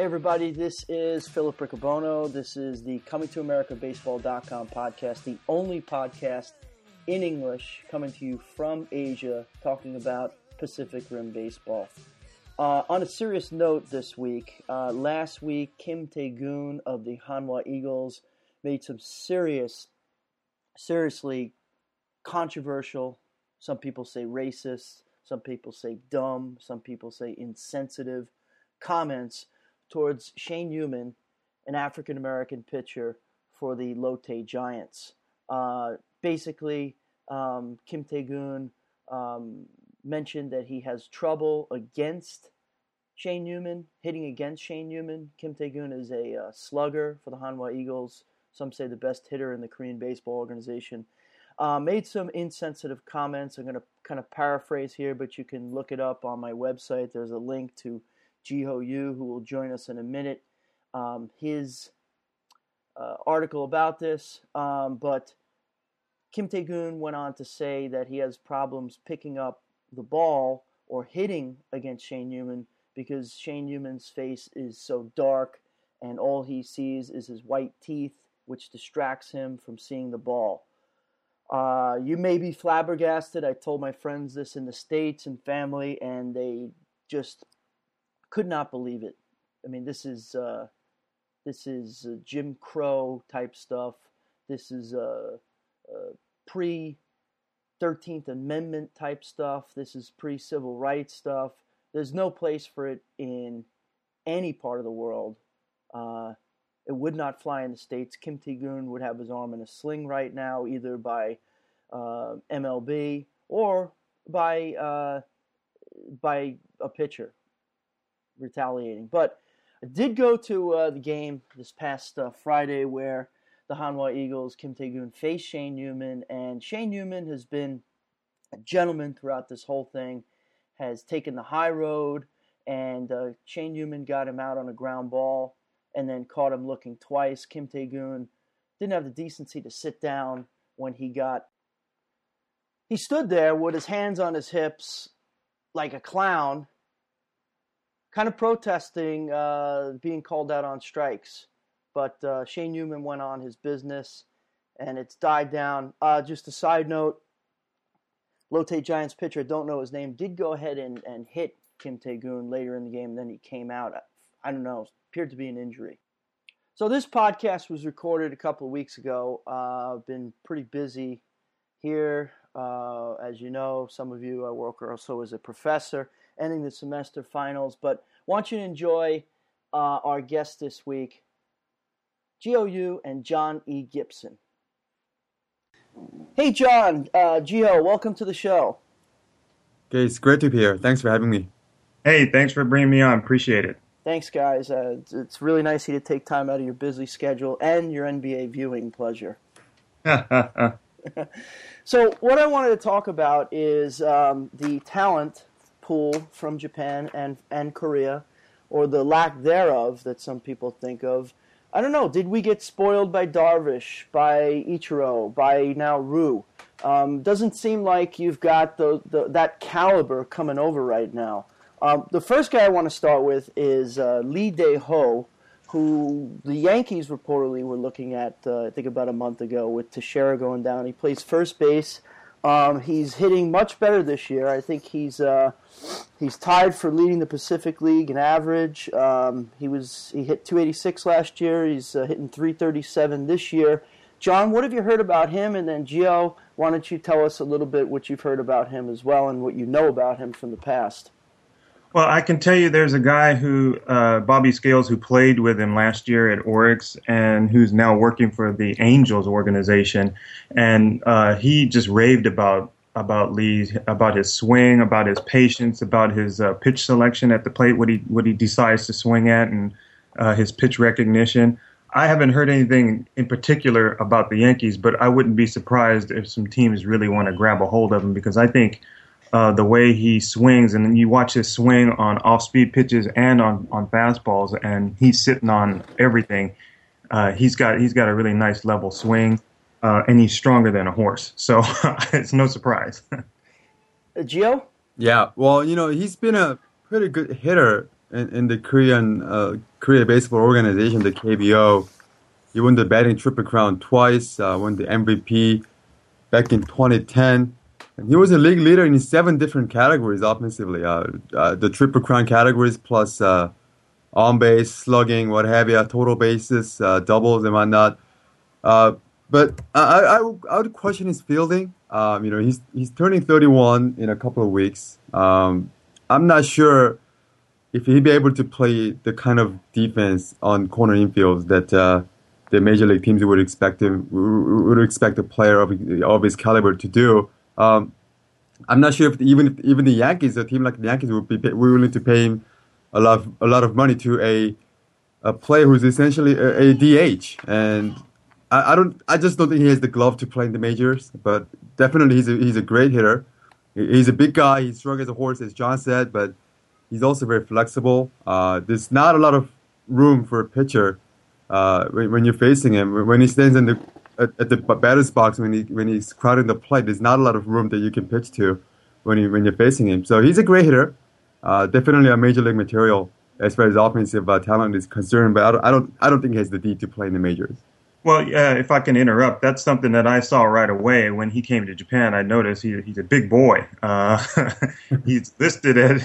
Hey, everybody, this is Philip Riccobono. This is the Coming to America Baseball.com podcast, the only podcast in English coming to you from Asia talking about Pacific Rim baseball. Uh, on a serious note this week, uh, last week, Kim Tae-gyun of the Hanwha Eagles made some serious, seriously controversial, some people say racist, some people say dumb, some people say insensitive comments towards Shane Youman, an African American pitcher for the Lotte Giants. Uh, basically, um, Kim Tae-gyun um, mentioned that he has trouble against Shane Youman, hitting against Shane Youman. Kim Tae-gyun is a uh, slugger for the Hanwha Eagles. Some say the best hitter in the Korean baseball organization. Uh, made some insensitive comments. I'm going to kind of paraphrase here, but you can look it up on my website. There's a link to Jiho Yu, who will join us in a minute, um, his uh, article about this. Um, but Kim Tae-gyun went on to say that he has problems picking up the ball or hitting against Shane Youman because Shane Youman's face is so dark and all he sees is his white teeth, which distracts him from seeing the ball. Uh, you may be flabbergasted. I told my friends this in the States and family, and they just could not believe it. I mean, this is uh, this is uh, Jim Crow type stuff. This is uh, uh pre Thirteenth Amendment type stuff. This is pre civil rights stuff. There's no place for it in any part of the world. Uh, it would not fly in the states. Kim Tae-gyun would have his arm in a sling right now, either by uh, MLB or by by a pitcher retaliating. But I did go to uh, the game this past uh, Friday where the Hanwha Eagles, Kim Tae-gyun, faced Shane Youman, and Shane Youman has been a gentleman throughout this whole thing, has taken the high road, and uh, Shane Youman got him out on a ground ball and then caught him looking twice. Kim Tae-gyun didn't have the decency to sit down when he got. He stood there with his hands on his hips like a clown kind of protesting uh, being called out on strikes. But uh, Shane Youman went on his business, and it's died down. Uh, just a side note: Lotte Giants pitcher, don't know his name, did go ahead and, and hit Kim Tae-gyun later in the game. Then he came out. I don't know, appeared to be an injury. So this podcast was recorded a couple of weeks ago. Uh, I've been pretty busy here, uh, as you know. Some of you I work also as a professor ending the semester finals. But want you to enjoy uh, our guest this week, Jiho Yu and John E. Gibson. Hey, John, uh, Jiho, welcome to the show. Okay, it's great to be here. Thanks for having me. Hey, thanks for bringing me on. Appreciate it. Thanks, guys. Uh, it's really nice of you to take time out of your busy schedule and your NBA viewing pleasure. so, what I wanted to talk about is um, the talent pool from Japan and, and Korea, or the lack thereof that some people think of. I don't know. Did we get spoiled by Darvish, by Ichiro, by now Ryu? Um, doesn't seem like you've got the, the, that caliber coming over right now. Um, the first guy I want to start with is uh, Lee Dae-ho, who the Yankees reportedly were looking at, uh, I think about a month ago, with Teixeira going down. He plays first base. Um, he's hitting much better this year. I think he's uh, he's tied for leading the Pacific League in average. Um, he was he hit 286 last year. He's uh, hitting 337 this year. John, what have you heard about him? And then Jiho, why don't you tell us a little bit what you've heard about him as well and what you know about him from the past? Well, I can tell you there's a guy who, uh, Bobby Scales, who played with him last year at Orix and who's now working for the Angels organization. And uh, he just raved about about Lee, about his swing, about his patience, about his uh, pitch selection at the plate, what he what he decides to swing at, and uh, his pitch recognition. I haven't heard anything in particular about the Yankees, but I wouldn't be surprised if some teams really want to grab a hold of him because I think – uh, the way he swings, and you watch his swing on off-speed pitches and on, on fastballs, and he's sitting on everything. Uh, he's got he's got a really nice level swing, uh, and he's stronger than a horse, so it's no surprise. Uh, Jiho? Yeah, well, you know, he's been a pretty good hitter in, in the Korean uh, Korea Baseball Organization, the KBO. He won the batting triple crown twice. Uh, won the MVP back in 2010. He was a league leader in seven different categories offensively. Uh, uh, the triple crown categories plus uh, on base, slugging, what have you, total bases, uh, doubles, and whatnot. Uh, but I, I, I, would question his fielding. Um, you know, he's he's turning 31 in a couple of weeks. Um, I'm not sure if he'd be able to play the kind of defense on corner infields that uh, the major league teams would expect him would expect a player of, of his caliber to do. Um, I'm not sure if even if even the Yankees, a team like the Yankees, would be pay, willing to pay him a lot a lot of money to a a player who's essentially a, a DH. And I, I, don't I just don't think he has the glove to play in the majors. But definitely he's a, he's a great hitter. He's a big guy. He's strong as a horse, as John said, but he's also very flexible. Uh, there's not a lot of room for a pitcher uh, when, when, you're facing him. When he stands in the at, at, the batter's box, when he when he's crowding the plate, there's not a lot of room that you can pitch to when you when you're facing him. So he's a great hitter. Uh, definitely a major league material as far as offensive uh, talent is concerned. But I don't, I don't I don't think he has the D to play in the majors. Well, uh, if I can interrupt, that's something that I saw right away when he came to Japan. I noticed he, he's a big boy. Uh, he's listed at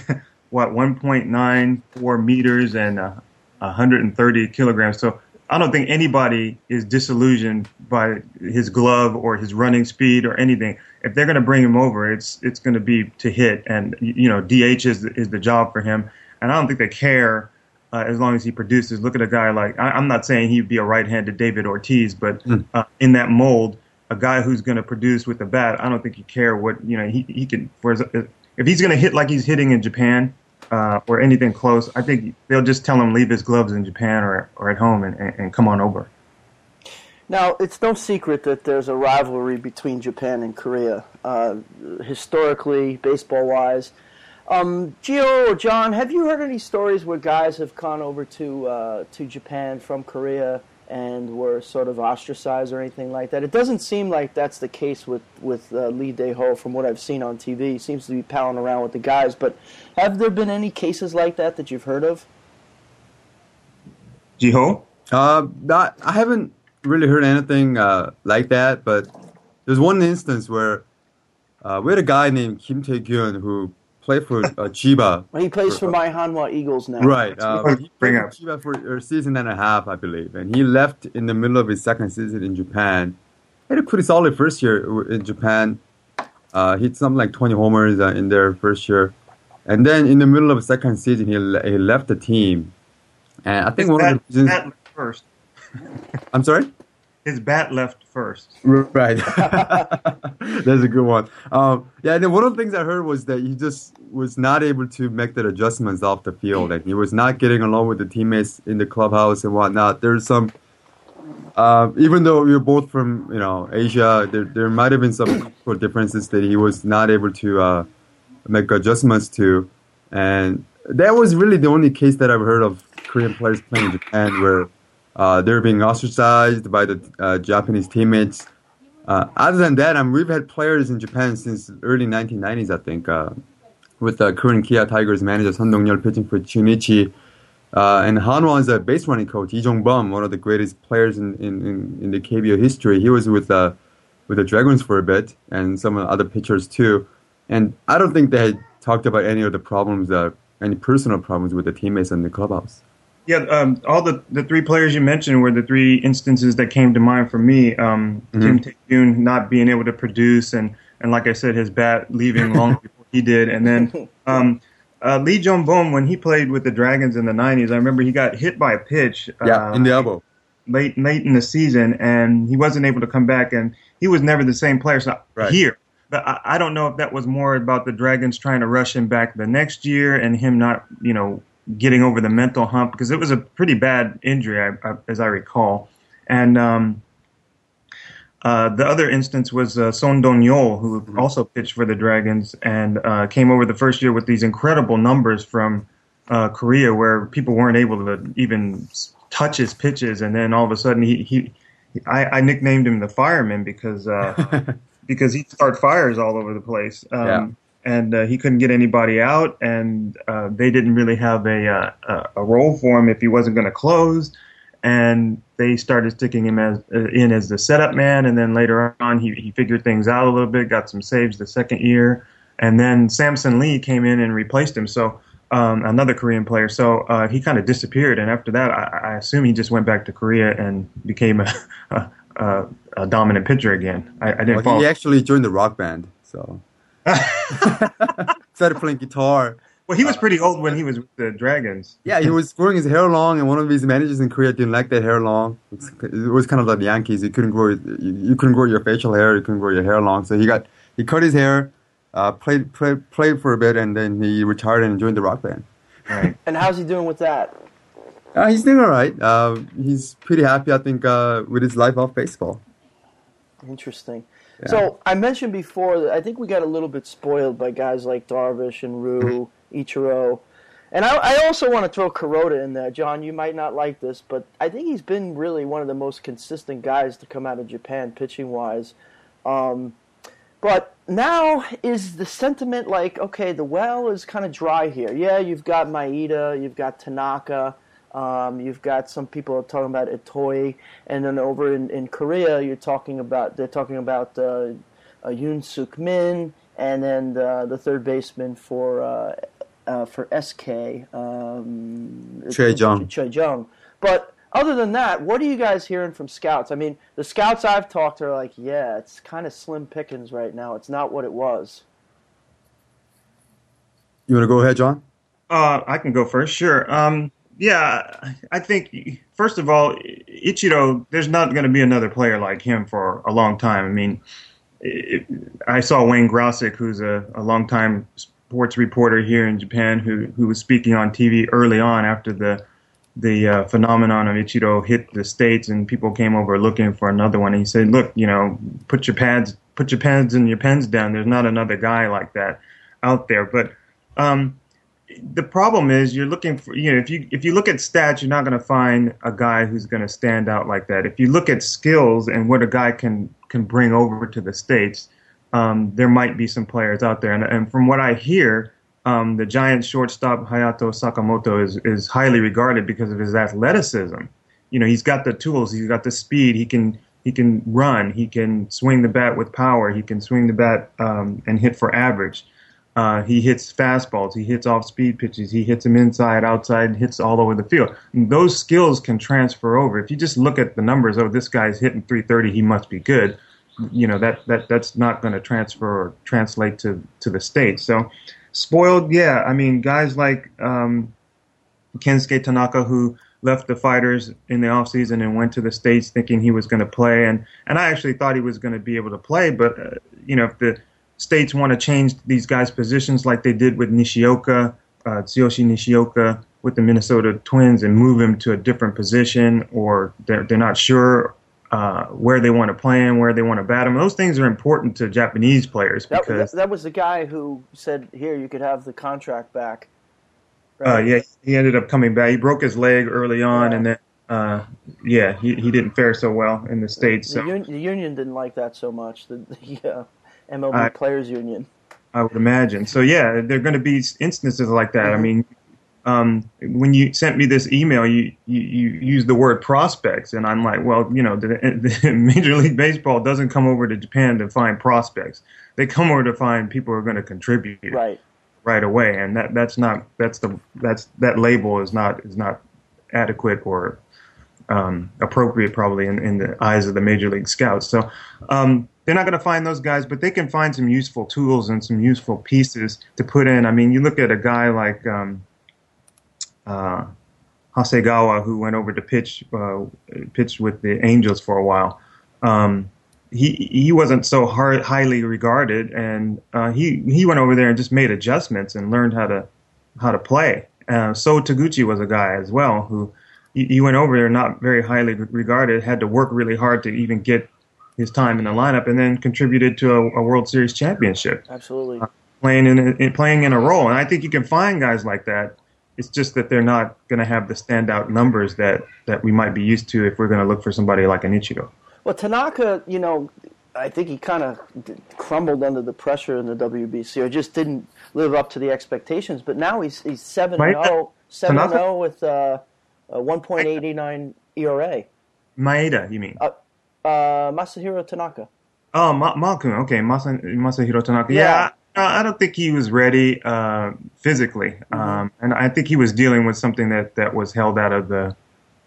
what 1.94 meters and uh, 130 kilograms. So I don't think anybody is disillusioned by his glove or his running speed or anything. If they're going to bring him over, it's it's going to be to hit, and you know DH is is the job for him. And I don't think they care uh, as long as he produces. Look at a guy like I, am not saying he'd be a right-handed David Ortiz, but mm. uh, in that mold, a guy who's going to produce with the bat, I don't think he care what you know. He he can. Whereas if he's going to hit like he's hitting in Japan uh, or anything close, I think they'll just tell him leave his gloves in Japan or or at home and, and, come on over. Now, it's no secret that there's a rivalry between Japan and Korea. Uh, historically, baseball wise, um, Gio or John, have you heard any stories where guys have gone over to uh, to Japan from Korea and were sort of ostracized or anything like that? It doesn't seem like that's the case with with uh, Lee Dae-ho from what I've seen on TV. He seems to be palling around with the guys, but have there been any cases like that that you've heard of? Jiho? Uh, not, I haven't really heard anything uh, like that, but there's one instance where uh, we had a guy named Kim Tae-gyun who played for uh, Chiba. Well, he plays for, my Hanwha Eagles now. Right. Uh, he played for Chiba for a season and a half, I believe. And he left in the middle of his second season in Japan. He had a pretty solid first year in Japan. Uh, hit something like 20 homers uh, in their first year. And then in the middle of the second season, he, le- he left the team. And I think Is one that, of the reasons. first. I'm sorry? His bat left first. Right. That's a good one. Um, yeah, and then one of the things I heard was that he just was not able to make the adjustments off the field, and he was not getting along with the teammates in the clubhouse and whatnot. There's some, uh, even though we are both from you know Asia, there there might have been some differences that he was not able to uh, make adjustments to, and that was really the only case that I've heard of Korean players playing in Japan where uh, they're being ostracized by the uh, Japanese teammates. Uh, other than that, um, we've had players in Japan since early 1990s, I think, uh, with the current Kia Tigers manager Son Dong-yeol pitching for Chunichi. Uh, and Hanwha's a base running coach, Lee Jong-bum, one of the greatest players in, in, in, the KBO history. He was with uh, with the Dragons for a bit, and some other pitchers too. And I don't think they talked about any of the problems, uh, any personal problems with the teammates in the clubhouse. Yeah, um, all the, the three players you mentioned were the three instances that came to mind for me. Um, mm-hmm. Kim Tae-gyun not being able to produce, and, and like I said, his bat leaving long before he did. And then um, uh, Lee Jong-bum, when he played with the Dragons in the 90s, I remember he got hit by a pitch. Yeah, uh, in the elbow. Late, late in the season, and he wasn't able to come back, and he was never the same player. So right. here, but I, I don't know if that was more about the Dragons trying to rush him back the next year and him not, you know, getting over the mental hump because it was a pretty bad injury, I, I, as I recall. And um, uh, the other instance was uh, Son Dong-yeol, who mm-hmm. also pitched for the Dragons and uh, came over the first year with these incredible numbers from uh, Korea, where people weren't able to even touch his pitches, and then all of a sudden he, he I, I nicknamed him the fireman because uh, because he'd start fires all over the place. Um, yeah and uh, he couldn't get anybody out, and uh, they didn't really have a uh, a role for him if he wasn't going to close, and they started sticking him as uh, in as the setup man, and then later on he he figured things out a little bit, got some saves the second year, and then Samson Lee came in and replaced him. So. Um, another Korean player, so uh, he kind of disappeared, and after that, I, I, assume he just went back to Korea and became a, a, a, a dominant pitcher again. I, I didn't. Well, he actually joined the rock band, so started playing guitar. Well, he was pretty old when he was with the Dragons. Yeah, he was growing his hair long, and one of his managers in Korea didn't like that hair long. It was kind of like the Yankees. You couldn't grow, you couldn't grow your facial hair, you couldn't grow your hair long. So he got, he cut his hair, uh, played, played, played for a bit, and then he retired and joined the rock band. Right. and how's he doing with that? Uh, he's doing all right. Uh, he's pretty happy, I think, uh, with his life off baseball. Interesting. Yeah. So I mentioned before that I think we got a little bit spoiled by guys like Darvish and Ryu, Ichiro. And I, I, also want to throw Kuroda in there. John, you might not like this, but I think he's been really one of the most consistent guys to come out of Japan pitching wise. Um, but now is the sentiment like, okay, the well is kind of dry here. Yeah, you've got Maeda, you've got Tanaka, um, you've got some people talking about Itoi, and then over in, in Korea, you're talking about they're talking about uh, uh, Yoon Suk Min, and then the, the third baseman for uh, uh for SK um, Choi Jung. Choi Jung. But other than that, what are you guys hearing from scouts? I mean, the scouts I've talked to are like, yeah, it's kind of slim pickings right now. It's not what it was. You want to go ahead, John? Uh, I can go first. Sure. Um, yeah, I think first of all, Ichiro, there's not going to be another player like him for a long time. I mean, it, I saw Wayne Graczyk, who's a, a longtime sports reporter here in Japan, who who was speaking on TV early on after the the uh, phenomenon of Ichiro hit the states, and people came over looking for another one. And he said, "Look, you know, put your pads, put your pads and your pens down. There's not another guy like that out there." But um, the problem is you're looking for you know if you if you look at stats you're not going to find a guy who's going to stand out like that. If you look at skills and what a guy can can bring over to the states um, there might be some players out there. And, and from what i hear um, the giant shortstop hayato sakamoto is is highly regarded because of his athleticism. You know he's got the tools he's got the speed he can he can run he can swing the bat with power he can swing the bat um, and hit for average uh, he hits fastballs. He hits off speed pitches. He hits them inside, outside, hits all over the field. And those skills can transfer over. If you just look at the numbers, oh, this guy's hitting 330, he must be good. You know that that that's not going to transfer or translate to to the states. So spoiled, yeah. I mean, guys like um, Kensuke Tanaka who left the fighters in the offseason and went to the states thinking he was going to play, and and I actually thought he was going to be able to play, but uh, you know if the states want to change these guys' positions like they did with Nishioka, uh, Tsuyoshi Nishioka with the Minnesota Twins and move him to a different position, or they're, they're not sure uh, where they want to play him, where they want to bat him. Those things are important to Japanese players because that, that was the guy who said, "Here, you could have the contract back." Uh, right? Uh, yeah, he ended up coming back. He broke his leg early on, yeah. and then uh, yeah, he, he didn't fare so well in the states. The, so. un- the union didn't like that so much. The, yeah. MLB I, Players Union. I would imagine. So yeah, there are going to be instances like that. Mm-hmm. I mean, um, when you sent me this email, you, you, you used the word prospects, and I'm like, well, you know, the, the, Major League Baseball doesn't come over to Japan to find prospects. They come over to find people who are going to contribute right right away, and that that's not that's the that's that label is not is not adequate or um, appropriate probably in, in the eyes of the Major League Scouts. So um, they're not going to find those guys, but they can find some useful tools and some useful pieces to put in. I mean, you look at a guy like um, uh, Hasegawa, who went over to pitch uh, pitch with the Angels for a while. Um, he he wasn't so hard, highly regarded, and uh, he he went over there and just made adjustments and learned how to how to play. Uh, so Taguchi was a guy as well who he, he went over there not very highly regarded, had to work really hard to even get his time in the lineup, and then contributed to a, a World Series championship. Absolutely, uh, playing in, a, in, playing in a role, and I think you can find guys like that. It's just that they're not going to have the standout numbers that that we might be used to if we're going to look for somebody like an Ichiro. Well, Tanaka, you know, I think he kind of crumbled under the pressure in the WBC, or just didn't live up to the expectations. But now he's he's seven and 0, 7 0 with uh, a 1.89 ERA. Maeda, you mean? Uh, uh, Masahiro Tanaka. Oh, Ma-. Okay, Masa- Masahiro Tanaka. Yeah. yeah. I don't think he was ready uh, physically, mm-hmm. um, and I think he was dealing with something that, that was held out of the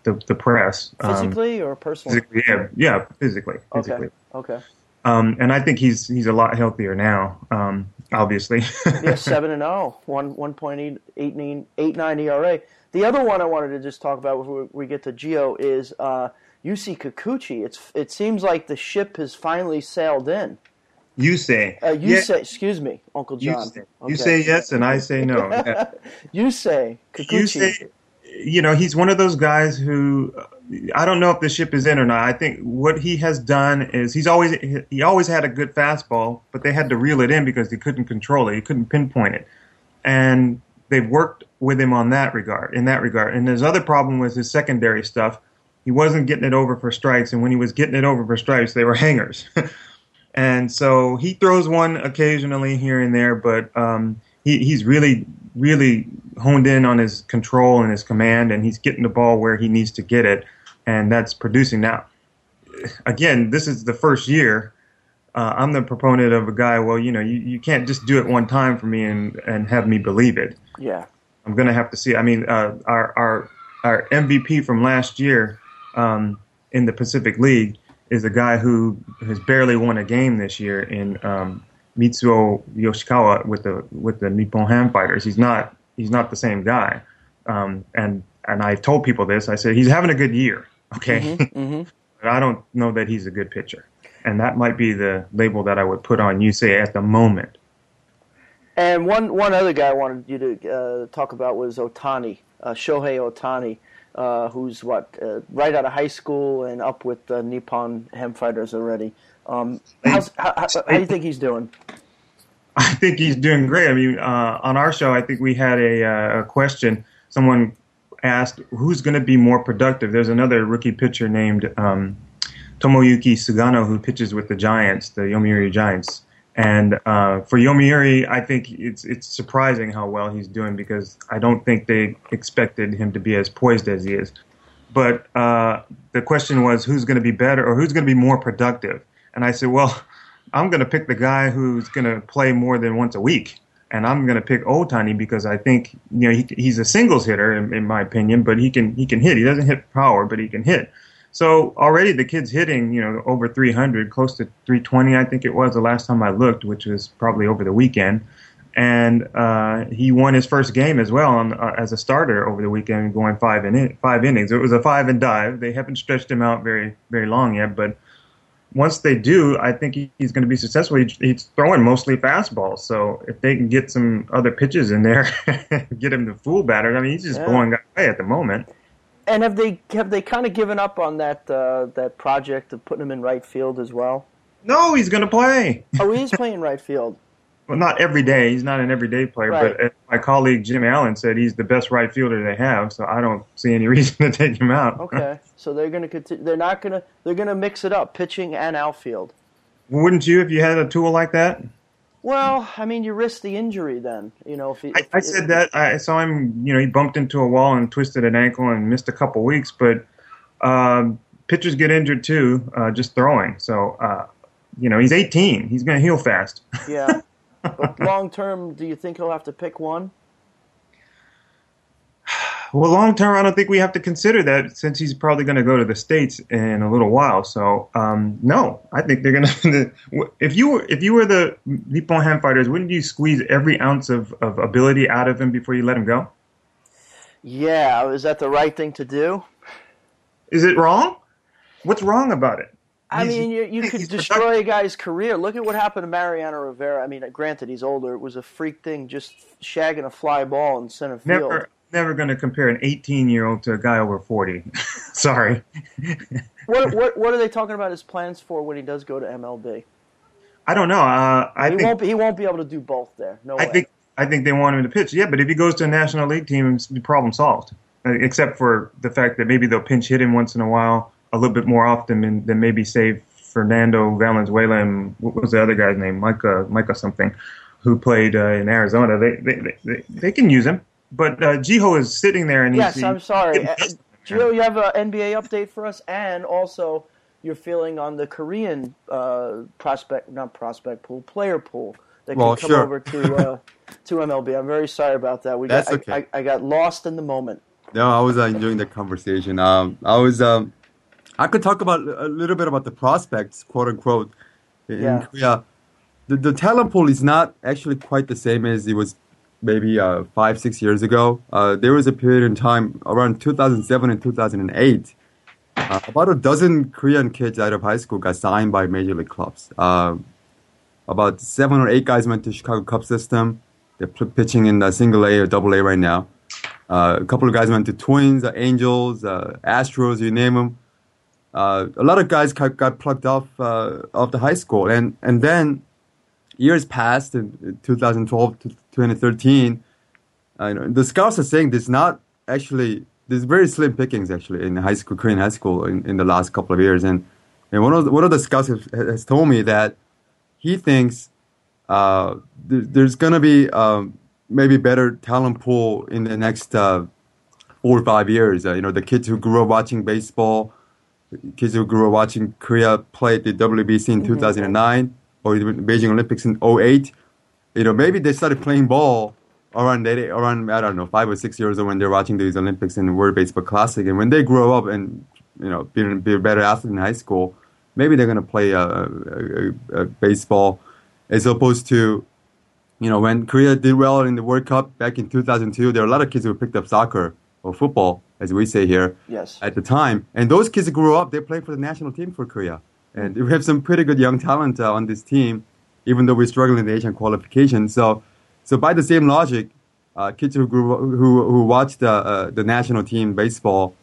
the, the press. Um, physically um, or personally? Physically, yeah, yeah, physically, physically. Okay. Okay. Um, and I think he's he's a lot healthier now. Um, obviously. yeah, seven and zero, oh, one one point eight eight nine eight nine ERA. The other one I wanted to just talk about before we get to Gio is uh, Yusei Kikuchi. It's it seems like the ship has finally sailed in. You say. Uh, you yeah. say. Excuse me, Uncle John. You say, okay. you say yes, and I say no. you say Kikuchi. You say, you know, he's one of those guys who I don't know if the ship is in or not. I think what he has done is he's always he always had a good fastball, but they had to reel it in because he couldn't control it. He couldn't pinpoint it, and they've worked with him on that regard. In that regard, and his other problem was his secondary stuff. He wasn't getting it over for strikes, and when he was getting it over for strikes, they were hangers. and so he throws one occasionally here and there, but um, he, he's really really honed in on his control and his command, and he's getting the ball where he needs to get it and that's producing. Now, again, this is the first year. Uh, I'm the proponent of a guy. Well, you know, you, you can't just do it one time for me and and have me believe it. Yeah, I'm gonna have to see. I mean, uh, our our our MVP from last year um, in the Pacific League is a guy who has barely won a game this year in um, Mitsuo Yoshikawa with the with the Nippon Ham Fighters. He's not he's not the same guy. Um, and and I told people this. I said he's having a good year. Okay. Mm-hmm, mm-hmm. but I don't know that he's a good pitcher. And that might be the label that I would put on Yusei at the moment. And one, one other guy I wanted you to uh, talk about was Otani, uh, Shohei Ohtani, uh, who's what, uh, right out of high school and up with the Nippon Ham Fighters already. Um, how, how, how, do you think he's doing? I think he's doing great. I mean, uh, on our show, I think we had a, uh, a question. Someone asked who's going to be more productive. There's another rookie pitcher named um, Tomoyuki Sugano who pitches with the Giants, the Yomiuri Giants. And uh, for Yomiuri, I think it's it's surprising how well he's doing because I don't think they expected him to be as poised as he is. But uh, the question was who's going to be better or who's going to be more productive. And I said, well, I'm going to pick the guy who's going to play more than once a week and I'm going to pick Ohtani because I think you know he, he's a singles hitter in, in, my opinion, but he can he can hit. He doesn't hit power, but he can hit. So already the kid's hitting you know over 300, close to 320, I think it was the last time I looked, which was probably over the weekend. And uh, he won his first game as well on, uh, as a starter over the weekend, going five in five innings. It was a five and dive. They haven't stretched him out very very long yet, but once they do, I think he's going to be successful. He's throwing mostly fastballs, so if they can get some other pitches in there, get him to fool batter. I mean, he's just yeah. blowing away at the moment. And have they have they kind of given up on that uh, that project of putting him in right field as well? No, he's going to play. oh, he's playing right field well, not every day. He's not an everyday player, right. but my colleague Jim Allen said he's the best right fielder they have. So I don't see any reason to take him out. Okay, so they're going to continue. They're not going to. They're going to mix it up, pitching and outfield. Wouldn't you if you had a tool like that? Well, I mean, you risk the injury then. You know, if, he, if I, I, said that I saw him. You know, he bumped into a wall and twisted an ankle and missed a couple weeks. But um, pitchers get injured too, uh, just throwing. So. Uh, you know, he's 18. He's going to heal fast. Yeah. long term, do you think he'll have to pick one? Well, long term, I don't think we have to consider that since he's probably going to go to the states in a little while. So, um, no, I think they're going to. If you were if you were the Nippon Ham Fighters, wouldn't you squeeze every ounce of, of ability out of him before you let him go? Yeah, is that the right thing to do? Is it wrong? What's wrong about it? I mean, you, you could destroy a guy's career. Look at what happened to Mariano Rivera. I mean, granted, he's older. It was a freak thing, just shagging a fly ball in center field. Never, never going to compare an 18 year old to a guy over 40. Sorry. what, what, what are they talking about his plans for when he does go to MLB? I don't know. Uh, I he think, won't. Be, he won't be able to do both there. No I way. think. I think they want him to pitch. Yeah, but if he goes to a National League team, the problem solved. Uh, except for the fact that maybe they'll pinch hit him once in a while, a little bit more often than, than maybe save Fernando Valenzuela and what was the other guy's name? Micah Micah something, who played uh, in Arizona. They, they they they can use him, but uh, Jiho is sitting there and yes, he's. I'm sorry, uh, Gio. You have an NBA update for us, and also your feeling on the Korean uh, prospect, not prospect pool, player pool that Well, can come sure. over to uh, to MLB. I'm very sorry about that. We That's got, okay. I, I, I got lost in the moment. No, I was uh, enjoying the conversation. Um, I was, um, I could talk about a little bit about the prospects, quote unquote, in Yeah. Korea. The, the talent pool is not actually quite the same as it was maybe uh, five, six years ago. Uh, there was a period in time around 2007 and 2008. Uh, about a dozen Korean kids out of high school got signed by major league clubs. Um about seven or eight guys went to Chicago Cubs system. They're pitching in the single A or double A right now. Uh, a couple of guys went to Twins, uh, Angels, uh, Astros, you name them. Uh, a lot of guys got, got plucked off uh, of the high school, and and then years passed in 2012 to 2013. Uh, know, the scouts are saying there's not actually there's very slim pickings actually in high school Korean high school in, in the last couple of years, and and one of the, one of the scouts has, has told me that he thinks uh, there, there's going to be um, maybe better talent pool in the next uh, four or five years. Uh, you know, the kids who grew up watching baseball, kids who grew up watching Korea play at the WBC in 2009 or even Beijing Olympics in 08. You know, maybe they started playing ball around that, around I don't know five or six years old when they're watching these Olympics and World Baseball Classic, and when they grow up and you know be, be a better athlete in high school, maybe they're going to play uh, uh, uh, baseball as opposed to you know when Korea did well in the World Cup back in 2002. There are a lot of kids who picked up soccer or football, as we say here, Yes. at the time, and those kids grew up. They played for the national team for Korea, and we have some pretty good young talent uh, on this team, even though we're struggling in the Asian qualification. So, so by the same logic, uh, kids who grew who who watched uh, uh, the national team baseball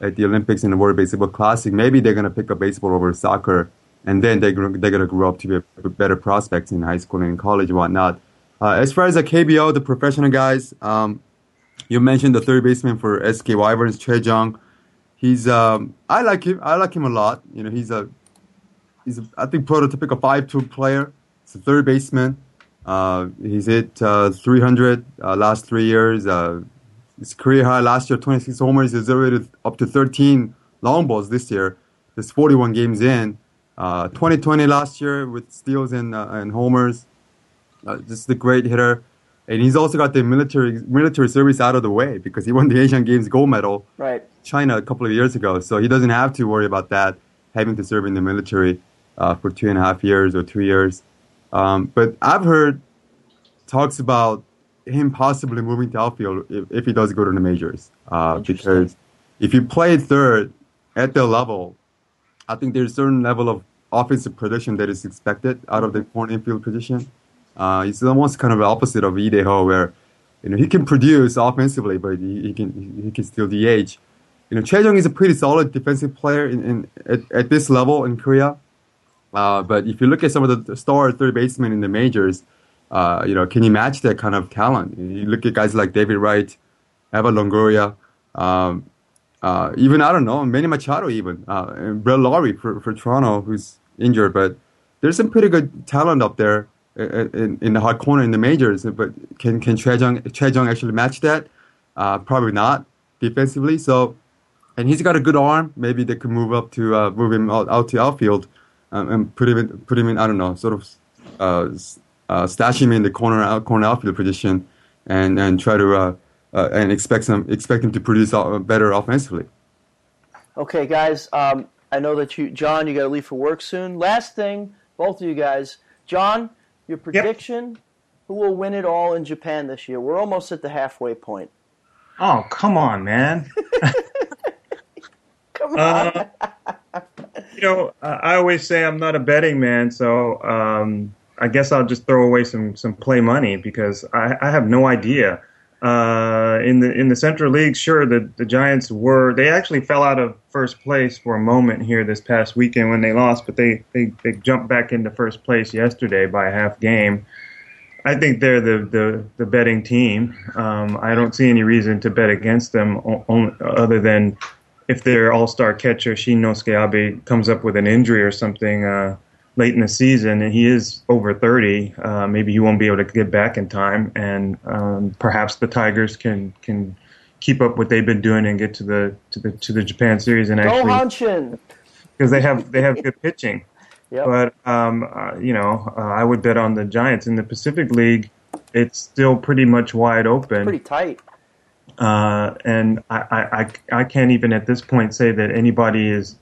at the Olympics and the World Baseball Classic, maybe they're gonna pick up baseball over soccer, and then they they're gonna grow up to be better prospects in high school and in college and whatnot. Uh, as far as the KBO, the professional guys, um, you mentioned the third baseman for SK Wyverns, Choi Jung. He's um, I like him. I like him a lot. You know, he's a he's a, I think prototypical five tool player. Third baseman. Uh, he's hit uh, 300 uh, last three years. Uh, his career high last year, 26 homers. He's already up to 13 long balls this year. There's 41 games in. Uh, 2020 last year with steals and uh, and homers. Uh, just a great hitter. And he's also got the military military service out of the way because he won the Asian Games gold medal Right. China a couple of years ago, so he doesn't have to worry about that, having to serve in the military uh, for two and a half years or two years. Um, but I've heard talks about him possibly moving to outfield if, if he does go to the majors, uh, because if you play third at the level, I think there's a certain level of offensive production that is expected out of the corner infield position. Uh, it's almost kind of the opposite of Lee Ho, where you know he can produce offensively, but he, he can he can still DH. You know, Choi Jung is a pretty solid defensive player in, in at, at this level in Korea. Uh, but if you look at some of the star third basemen in the majors, uh, you know, can you match that kind of talent? You look at guys like David Wright, Evan Longoria, um, uh, even I don't know, Manny Machado, even uh, and Brett Lawrie for, for Toronto, who's injured, but there's some pretty good talent up there uh, in, in the hot corner in the majors. But can can Choi Jung, actually match that? Uh, probably not defensively. So, and he's got a good arm. Maybe they could move up to uh, move him out, out to outfield um, and put him in, put him in. I don't know, sort of uh, uh, stash him in the corner out, corner outfield position, and and try to uh, uh, and expect some expect him to produce uh, better offensively. Okay, guys. Um, I know that you, John, you got to leave for work soon. Last thing, both of you guys, John, your prediction: who will win it all in Japan this year? We're almost at the halfway point. Oh, come on, man. Come on. You know, I always say I'm not a betting man, so um, I guess I'll just throw away some some play money because I, I have no idea. Uh, in the in the Central League, sure, the the Giants were they actually fell out of first place for a moment here this past weekend when they lost, but they they, they jumped back into first place yesterday by a half game. I think they're the, the, the betting team. Um, I don't see any reason to bet against them other than if their all-star catcher Shinnosuke Abe comes up with an injury or something uh, late in the season, and he is over 30, uh, maybe he won't be able to get back in time, and um, perhaps the Tigers can can keep up what they've been doing and get to the to the to the Japan series and Go actually Hanshin! because they have they have good pitching. Yep. But um, uh, you know, uh, I would bet on the Giants in the Pacific League. It's still pretty much wide open. Pretty tight. Uh, and I, I, I, can't even at this point say that anybody is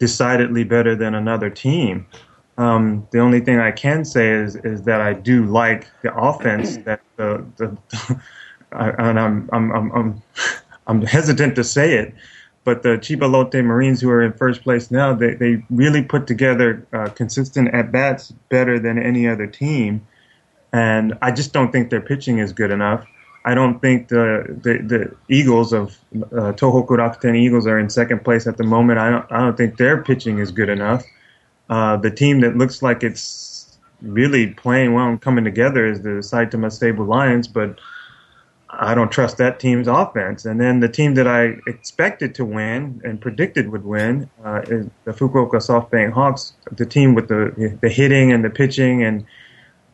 decidedly better than another team. Um, the only thing I can say is is that I do like the offense that the, the I, and I'm I'm I'm I'm I'm hesitant to say it, but the Chiba Lotte Marines who are in first place now they they really put together uh, consistent at bats better than any other team, and I just don't think their pitching is good enough. I don't think the the, the Eagles of uh, Tohoku Rakuten Eagles are in second place at the moment. I don't I don't think their pitching is good enough. Uh, the team that looks like it's really playing well and coming together is the Saitama Seibu Lions, but I don't trust that team's offense. And then the team that I expected to win and predicted would win uh, is the Fukuoka SoftBank Hawks, the team with the the hitting and the pitching and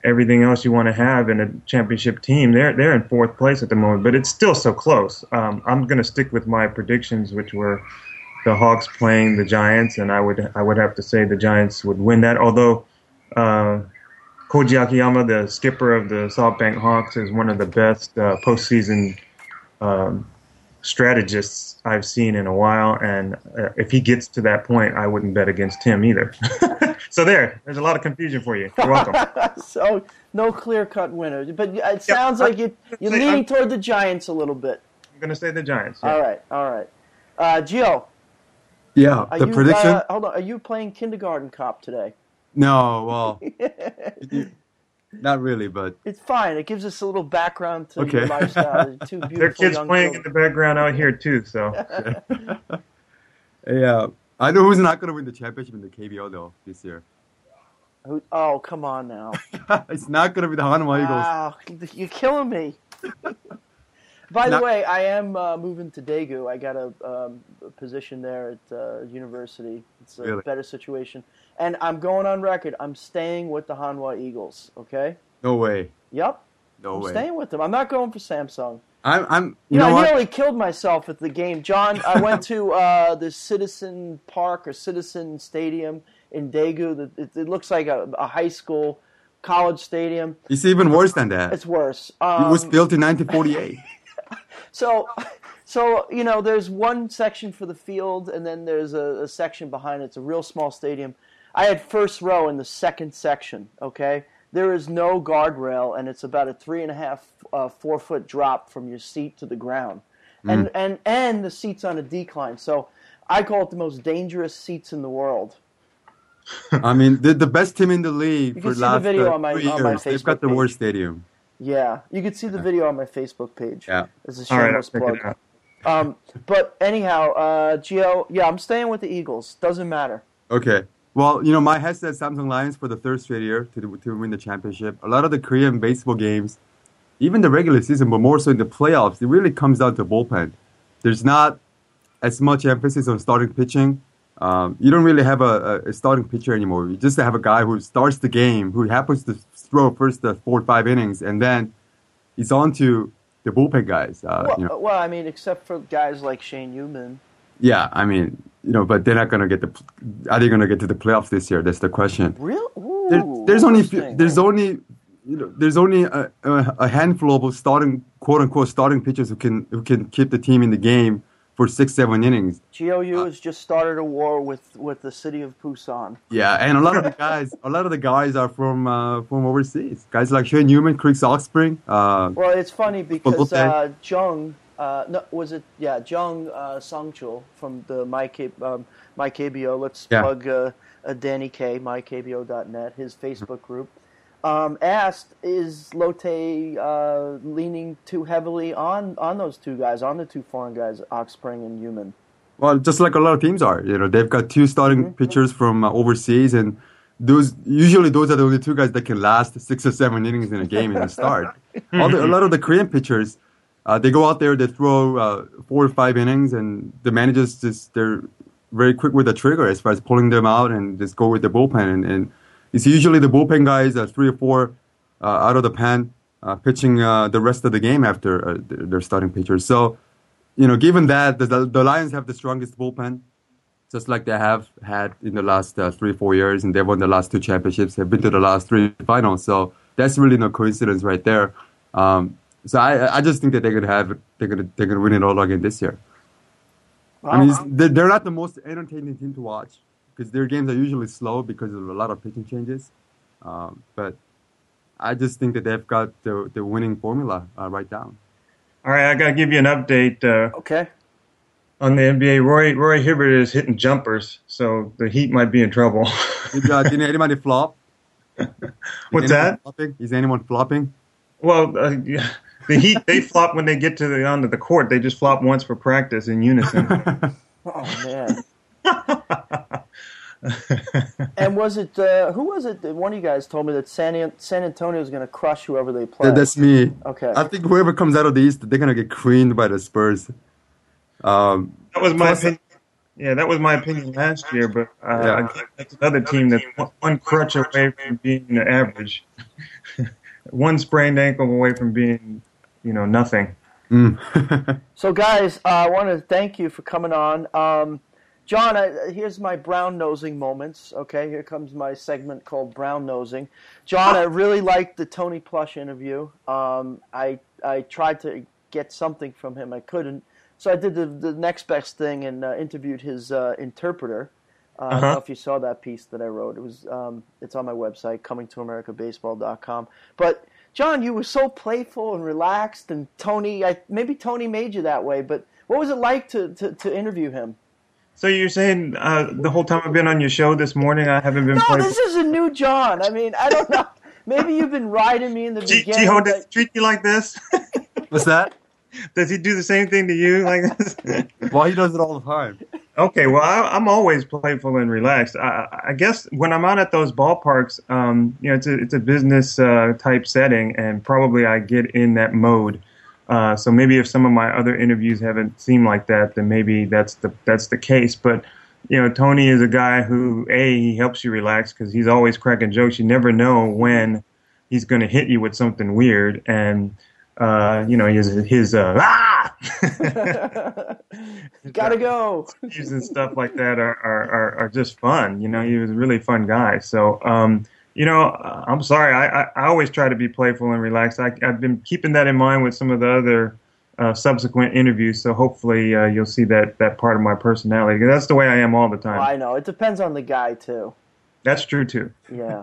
everything else you want to have in a championship team. They're they're in fourth place at the moment, but it's still so close. Um, I'm going to stick with my predictions, which were the Hawks playing the Giants, and I would I would have to say the Giants would win that. Although uh, Koji Akiyama, the skipper of the SoftBank Hawks, is one of the best uh, postseason um, strategists I've seen in a while, and uh, if he gets to that point, I wouldn't bet against him either. so there, there's a lot of confusion for you. You're welcome. so no clear cut winner, but it sounds I- like you, you're say- leaning I'm- toward the Giants a little bit. I'm going to say the Giants. yeah. All right, all right. Uh, Gio, Yeah, are the you prediction? Uh, hold on, are you playing kindergarten cop today? no, well, not really, but It's fine. It gives us a little background to your lifestyle. Two There are kids young playing in the background out here too. So yeah, I know who's not going to win the championship in the KBO though this year. Who- Oh, come on now! it's not going to be the Hanwha Eagles. Wow, you're killing me. By the Not- way, I am uh, moving to Daegu. I got a, um, a position there at uh, university. It's a Really? better situation, and I'm going on record. I'm staying with the Hanwha Eagles. Okay. No way. Yep. No I'm way. staying with them. I'm not going for Samsung. I'm. I'm. You, You know, know, I nearly killed myself at the game. John, I went to uh, the Citizen Park or Citizen Stadium in Daegu. It, it looks like a, a high school, college stadium. It's even worse than that. It's worse. it Um, was built in 1948. so, so you know, there's one section for the field, and then there's a, a section behind it. It's a real small stadium. I had first row in the second section. Okay, there is no guardrail, and it's about a three and a half, uh, four foot drop from your seat to the ground, and and and the seats on a decline. So, I call it the most dangerous seats in the world. I mean, the, the best team in the league You for can see the video uh, on my- three on my years. They've got Facebook the page. worst stadium. Yeah, you can see the video on my Facebook page. Yeah. It's a all right, I'll shameless check plug. it. Um, but anyhow, uh, Gio, yeah, I'm staying with the Eagles. Doesn't matter. Okay. Well, you know, my head said Samsung Lions for the third straight year to, to win the championship. A lot of the Korean baseball games, even the regular season, but more so in the playoffs, it really comes down to bullpen. There's not as much emphasis on starting pitching. Um, you don't really have a, a, starting pitcher anymore. You just have a guy who starts the game, who happens to throw first the four or five innings, and then he's on to the bullpen guys. Uh, Well, you know. well, I mean, except for guys like Shane Youman. Yeah, I mean, you know, but they're not gonna get the. Are they gonna get to the playoffs this year? That's the question. Real? Ooh, There, there's only few, there's only you know there's only a, a, handful of starting quote unquote starting pitchers who can who can keep the team in the game for six seven innings. GOU has just started a war with, with the city of Busan. Yeah, and a lot of the guys a lot of the guys are from uh, from overseas. Guys like Shane Youman, Chris Oxspring. Uh, Well, it's funny because uh, Jung, uh, no, was it? Yeah, Jung uh, Songchul from the My K, um, My KBO. Let's Yeah. plug uh, uh, Danny K, MyKBO.net, his Facebook group. Um, asked, is Lotte uh, leaning too heavily on, on those two guys, on the two foreign guys, Oxspring and Youman? Well, just like a lot of teams are, you know, they've got two starting pitchers from uh, overseas, and those usually those are the only two guys that can last six or seven innings in a game in the start. All the, a lot of the Korean pitchers, uh, they go out there, they throw uh, four or five innings, and the managers just they're very quick with the trigger as far as pulling them out and just go with the bullpen. And, and it's usually the bullpen guys, uh, three or four uh, out of the pen, uh, pitching uh, the rest of the game after their starting pitchers. So, you know, given that the, the Lions have the strongest bullpen, just like they have had in the last three, four years, and they've won the last two championships, they've been to the last three finals. So that's really no coincidence right there. Um, so I, I just think that they're gonna have they're gonna they're gonna win it all again this year. I mean, they're, they're not the most entertaining team to watch because their games are usually slow because of a lot of pitching changes. Um, but I just think that they've got the the winning formula uh, right down. All right, I got to give you an update. Uh, Okay. on the NBA, Roy Roy Hibbert is hitting jumpers, so the Heat might be in trouble. Did, uh, did anybody flop? Is What's anyone that? Flopping? Is anyone flopping? Well, uh, yeah, the Heat they flop when they get to the onto the court. They just flop once for practice in unison. Oh man. and was it uh, who was it? that One of you guys told me that San San Antonio is going to crush whoever they play. That- that's me. Okay. I think whoever comes out of the East, they're gonna get creamed by the Spurs. Um, That was my opinion. Yeah, that was my opinion last year, but uh, Yeah. I guess that's another team that's one- one crutch away from being average, one sprained ankle away from being, you know, nothing. mm. So, guys, uh, I want to thank you for coming on. Um, John, I, here's my brown nosing moments. Okay, here comes my segment called brown nosing. John, I really liked the Tony Plush interview. Um, I I tried to get something from him, I couldn't. So I did the, the next best thing and uh, interviewed his uh, interpreter. Uh, I don't Uh-huh. know if you saw that piece that I wrote. It was um, it's on my website, comingtoamericabaseball.com. But John, you were so playful and relaxed, and Tony, I, maybe Tony made you that way. But what was it like to, to, to interview him? So you're saying uh, the whole time I've been on your show this morning, I haven't been No, playing. this is a new John. I mean, I don't know. Maybe you've been riding me in the G- beginning. Jeeho, but- does he treat you like this? What's that? does he do the same thing to you like this? Well, he does it all the time. Okay, well, I, I'm always playful and relaxed. I, I guess when I'm out at those ballparks, um, you know, it's a it's a business uh, type setting, and probably I get in that mode. Uh, so maybe if some of my other interviews haven't seemed like that, then maybe that's the that's the case. But you know, Tony is a guy who a he helps you relax because he's always cracking jokes. You never know when he's going to hit you with something weird, and uh, you know his his uh, ah. Gotta go. interviews and stuff like that are, are, are, are just fun. You know, he was a really fun guy. So, um, you know, uh, I'm sorry. I, I, I always try to be playful and relaxed. I, I've been keeping that in mind with some of the other uh, subsequent interviews. So hopefully uh, you'll see that, that part of my personality. That's the way I am all the time. Well, I know. It depends on the guy, too. That's true too. Yeah.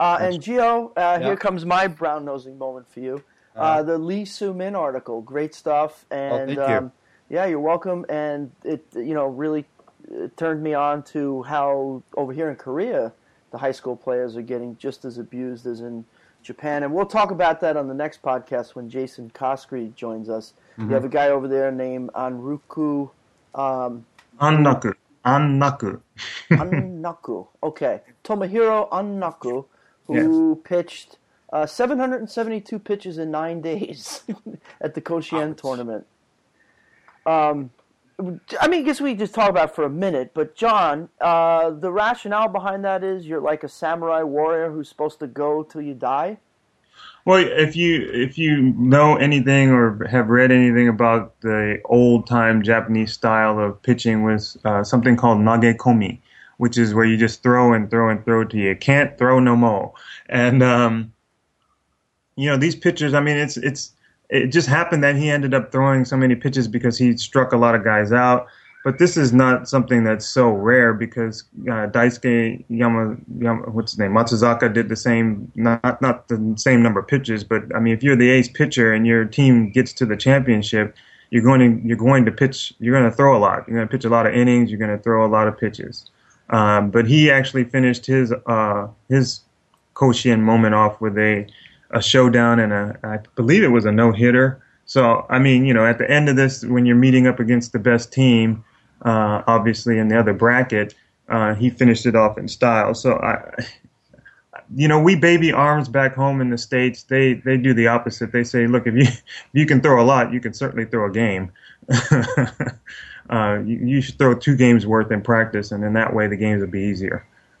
Uh, and Gio, uh, here comes my brown nosing moment for you. Uh, the Lee Soo Min article, great stuff, and thank you. um, yeah, you're welcome. And it, you know, really uh, turned me on to how over here in Korea, the high school players are getting just as abused as in Japan. And we'll talk about that on the next podcast when Jason Coskrey joins us. Mm-hmm. You have a guy over there named Anruku. Um, Anraku. Anraku. Anraku. Okay. Tomohiro Anraku, who pitched uh, 772 pitches in nine days at the Koshien tournament. Um, I mean, I guess we just talk about it for a minute, but John, uh, the rationale behind that is you're like a samurai warrior who's supposed to go till you die. Well, if you if you know anything or have read anything about the old time Japanese style of pitching was uh, something called nagekomi, which is where you just throw and throw and throw till you can't throw no more. And um, you know these pitchers. I mean, it's it's it just happened that he ended up throwing so many pitches because he struck a lot of guys out. But this is not something that's so rare because uh, Daisuke Yama, Yama, what's his name, Matsuzaka did the same, not not the same number of pitches, but I mean, if you're the ace pitcher and your team gets to the championship, you're going to you're going to pitch, you're going to throw a lot, you're going to pitch a lot of innings, you're going to throw a lot of pitches. Um, but he actually finished his uh, his Koshien moment off with a a showdown and a I believe it was a no hitter. So I mean, you know, at the end of this, when you're meeting up against the best team, uh, obviously in the other bracket, uh, he finished it off in style. So I, you know, we baby arms back home in the states. They they do the opposite. They say, look, if you if you can throw a lot, you can certainly throw a game. uh, you, you should throw two games worth in practice, and in that way, the games will be easier.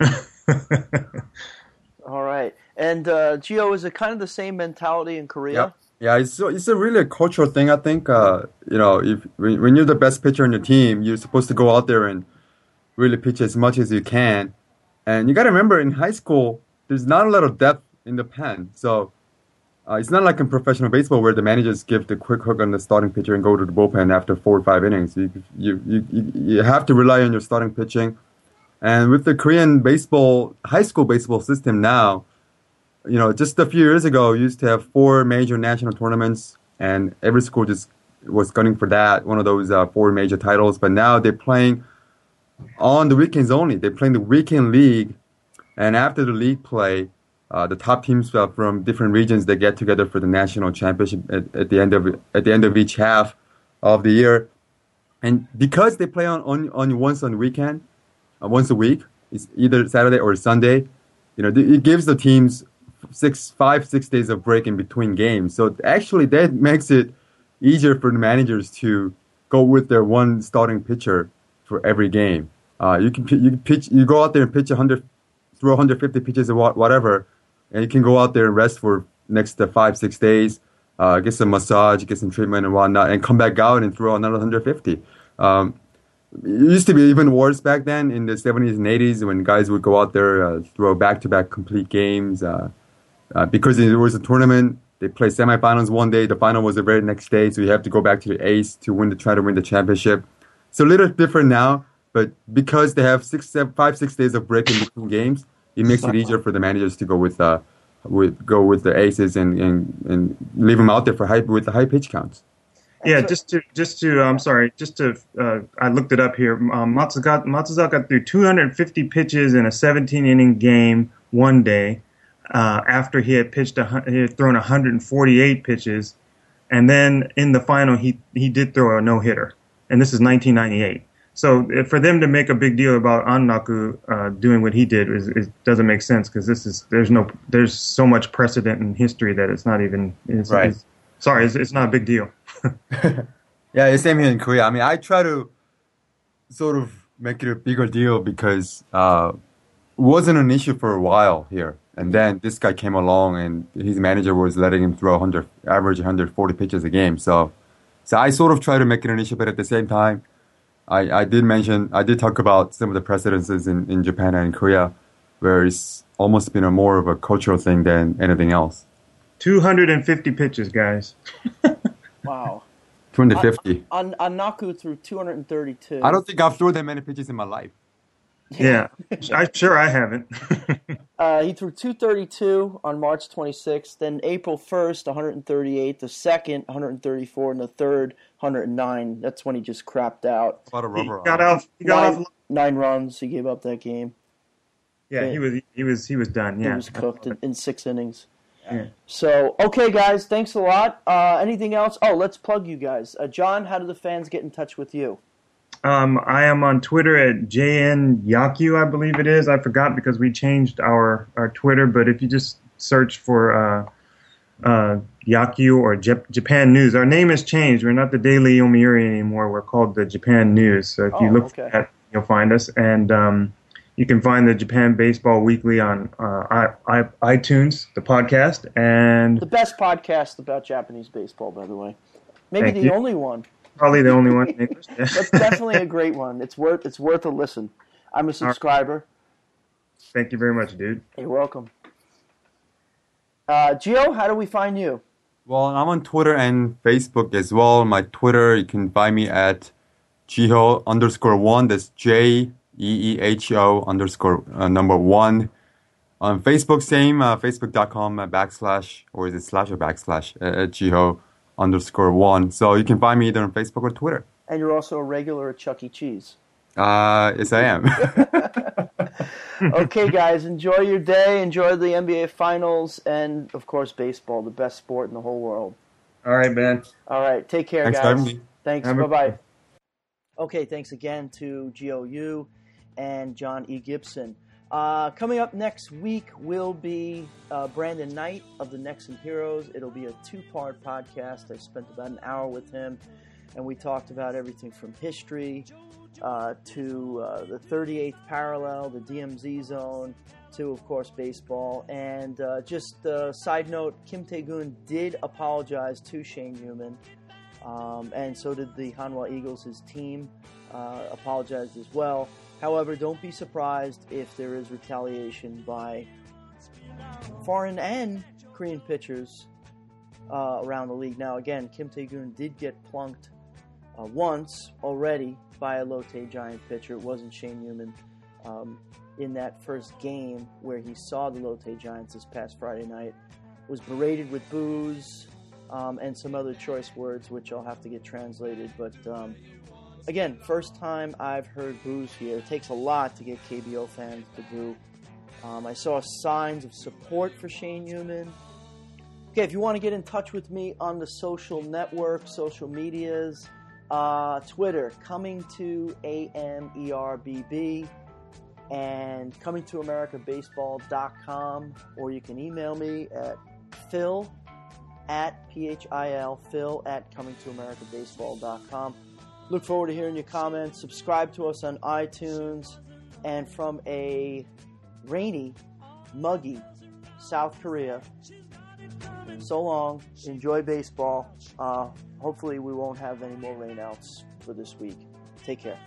All right. And uh, Gio, is it kind of the same mentality in Korea? Yeah. Yeah, it's it's a really a cultural thing. I think uh, you know if when, when you're the best pitcher in your team, you're supposed to go out there and really pitch as much as you can. And you got to remember, in high school, there's not a lot of depth in the pen, so uh, it's not like in professional baseball where the managers give the quick hook on the starting pitcher and go to the bullpen after four or five innings. You you you, you have to rely on your starting pitching. And with the Korean baseball, high school baseball system now, you know, just a few years ago, we used to have four major national tournaments, and every school just was gunning for that, one of those uh, four major titles. But now they're playing on the weekends only. They're playing the weekend league, and after the league play, uh, the top teams uh, from different regions they get together for the national championship at, at, the end of at the end of each half of the year. And because they play on, on, on once on weekend, uh, once a week, it's either Saturday or Sunday. You know, it gives the teams six, five, six days of break in between games. So actually, that makes it easier for the managers to go with their one starting pitcher for every game. Uh, you can you pitch, you go out there and pitch 100, throw 150 pitches or whatever, and you can go out there and rest for next to five, six days, uh, get some massage, get some treatment and whatnot, and come back out and throw another 150. Um, it used to be even worse back then in the 70s and 80s when guys would go out there, uh, throw back-to-back complete games. Uh, uh, because it was a tournament, they play semifinals one day, the final was the very next day, so you have to go back to the ace to win the try to win the championship. It's a little different now, but because they have six, seven, five, six days of break in between games, it makes it easier for the managers to go with uh, with go with the aces and, and, and leave them out there for high with the high pitch counts. Yeah, just to just to I'm sorry, just to uh, I looked it up here. Um, Matsuzaka, Matsuzaka threw 250 pitches in a 17 inning game one day uh, after he had pitched a, he had thrown 148 pitches, and then in the final he he did throw a no hitter, and this is 1998. So for them to make a big deal about Anraku uh, doing what he did is, is doesn't make sense because this is there's no there's so much precedent in history that it's not even it's, right. It's, sorry, it's, it's not a big deal. yeah, the same here in Korea. I mean, I try to sort of make it a bigger deal because uh, it wasn't an issue for a while here. And then this guy came along, and his manager was letting him throw 100, average 140 pitches a game. So, so I sort of try to make it an issue, but at the same time, I, I did mention, I did talk about some of the precedences in, in Japan and Korea, where it's almost been a more of a cultural thing than anything else. 250 pitches, guys. wow. 250. On, on, Naku threw 232. I don't think I've thrown that many pitches in my life. Yeah, I sure I haven't. uh, he threw 232 on March 26th, then April 1st, 138, the second, 134, and the third, 109. That's when he just crapped out. What a rubber. He got off. He got nine, off. Nine runs. He gave up that game. Yeah, he was. He was. He was done. Yeah, he was cooked in, in six innings. Yeah. So, okay, guys, thanks a lot. Uh, anything else? Oh, let's plug you guys. Uh, John, how do the fans get in touch with you? Um, I am on Twitter at jnyaku, I believe it is. I forgot because we changed our, our Twitter, but if you just search for uh, uh, Yaku or Jap- Japan News, our name has changed. We're not the Daily Yomiuri anymore. We're called the Japan News. So if oh, you look okay. for that, you'll find us. And um, you can find the Japan Baseball Weekly on uh, I- I- iTunes, the podcast, and the best podcast about Japanese baseball, by the way. Maybe the you. only one. Probably the only one in That's definitely a great one. It's worth it's worth a listen. I'm a subscriber. Thank you very much, dude. You're welcome. Uh, Gio, how do we find you? Well, I'm on Twitter and Facebook as well. My Twitter, you can find me at Jeeho underscore one. That's J E E H O underscore uh, number one. On Facebook, same, uh, facebook.com uh, backslash, or is it slash or backslash, uh, at Jeeho underscore one. So you can find me either on Facebook or Twitter. And you're also a regular at Chuck E. Cheese. Uh, yes, I am. okay, guys, enjoy your day. Enjoy the NBA Finals, and of course, baseball, the best sport in the whole world. All right, man. All right, take care, Thanks guys. having me. Thanks. Bye bye. Okay, thanks again to GOU and John E. Gibson. Uh, coming up next week will be uh, Brandon Knight of the Nexen Heroes. It'll be a two part podcast. I spent about an hour with him, and we talked about everything from history uh, to uh, the 38th parallel, the DMZ zone, to, of course, baseball. And uh, just a side note Kim Tae-gyun did apologize to Shane Youman, um, and so did the Hanwha Eagles, his team, uh, apologized as well. However, don't be surprised if there is retaliation by foreign and Korean pitchers uh, around the league. Now, again, Kim Tae-gyun did get plunked uh, once already by a Lotte Giant pitcher. It wasn't Shane Youman um, in that first game where he saw the Lotte Giants this past Friday night. Was berated with booze um, and some other choice words, which I'll have to get translated. But um, again, first time I've heard boos here. It takes a lot to get KBO fans to boo. Um, I saw signs of support for Shane Youman. Okay, if you want to get in touch with me on the social network, social medias, uh, Twitter, coming to AMERBB, and coming to AmericaBaseball.com, or you can email me at phil at phil phil at coming to AmericaBaseball.com. Look forward to hearing your comments. Subscribe to us on iTunes. And from a rainy, muggy South Korea, so long. Enjoy baseball. Uh, hopefully, we won't have any more rainouts for this week. Take care.